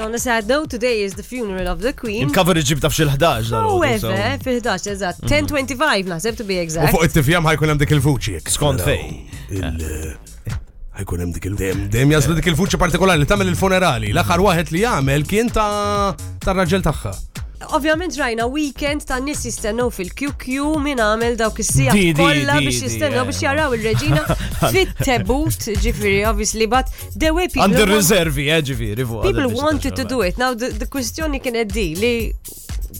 on a sad note, today is the funeral of the Queen. Il-cover iġib taf xil-11 dan. U efe, fil-11, eżat. 10.25 naħseb to be exact. U fuq it-tifjam ħajkun hemm dik il-vuċi. Skont fej. ħajkun hemm dik il dem dem jaslu dik il-vuċi partikolari li tagħmel il-funerali. L-aħħar waħed li jagħmel kien ta' tar-raġel tagħha. Ovvjament rajna weekend ta' nis jistennu fil-QQ minn għamel dawk is-sija kollha biex jistennu biex jaraw il-reġina fit-tebut ġifiri, obviously, but There were people. Għandi riservi, eh, ġifieri fuq. People wanted to do it. Now the, the kwistjoni kienet di li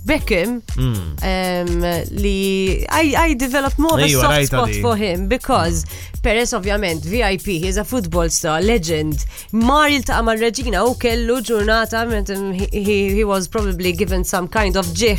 Beckham um, li I, I developed more of a soft spot for him because Perez ovvjament VIP he's a football star legend mar jiltaqa ma' Regina u kellu ġurnata he, he was probably given some kind of ġiħ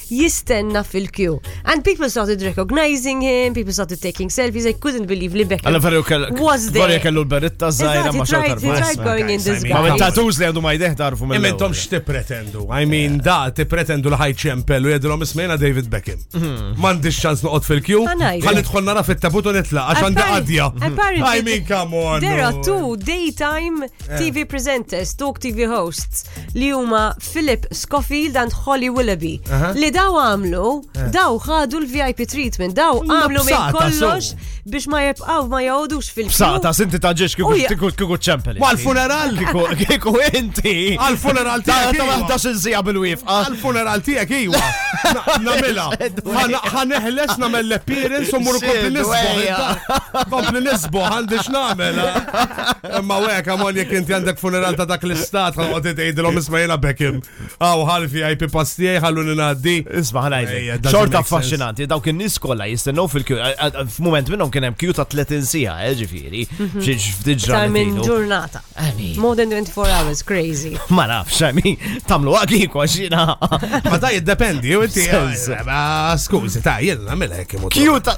jistenna fil-kju. And people started recognizing him, people started taking selfies, I couldn't believe li Becker. Għalla verju was there. Varja kellu l-beritta zaħira ma xaltar. He tried going in this guy. Ma tattoos li għandu ma jdeħ tarfu mill Immentom x'tippretendu. I mean, da tippretendu l-ħaj ċempel u jedilhom ismejna David Beckham. Mhm. M'għandix ċans noqgħod fil-kju. Ħalli tħol nara fit-tabut u nitla' għax għandi għadja. I mean, come on. There are two daytime eh. TV presenters, talk TV hosts. li huma Philip Scofield and Holly Willoughby li daw għamlu, eh. daw ħadu l-VIP treatment, daw għamlu minn kollox biex ma jibqaw ma jgħodux fil-klu. Sata, sinti taġġiex kiku tiku kiku ċempel. Għal-funeral kiku kiku inti. Għal-funeral tijak. Ta' maħda xinżija bil-wif. Għal-funeral tijak iwa. Namila. Għaneħles namel l-appearance u mur kompli nisbo. Kompli nisbo, għandix namela. Imma wek, għamon jek inti għandek funeral ta' dak l-istat, għan għati tgħidilhom isma' jena bekim. Għaw ħalfi IP pastijaj ħallu ninaddi. Isma' ħanajdi. Xorta affaxxinanti, dawk in-nies kollha jistennew fil-kju. F'mument minnhom kien hemm kju ta' 30 sija, eh, ġifieri. F'diġra. Mhm. minn ġurnata. More than 24 hours, crazy. Ma nafx, għami, tamlu għaki koxina. Ma ta' jiddependi, u inti. Eh, eh, skużi, ta' jilna, mela jek. Kju ta'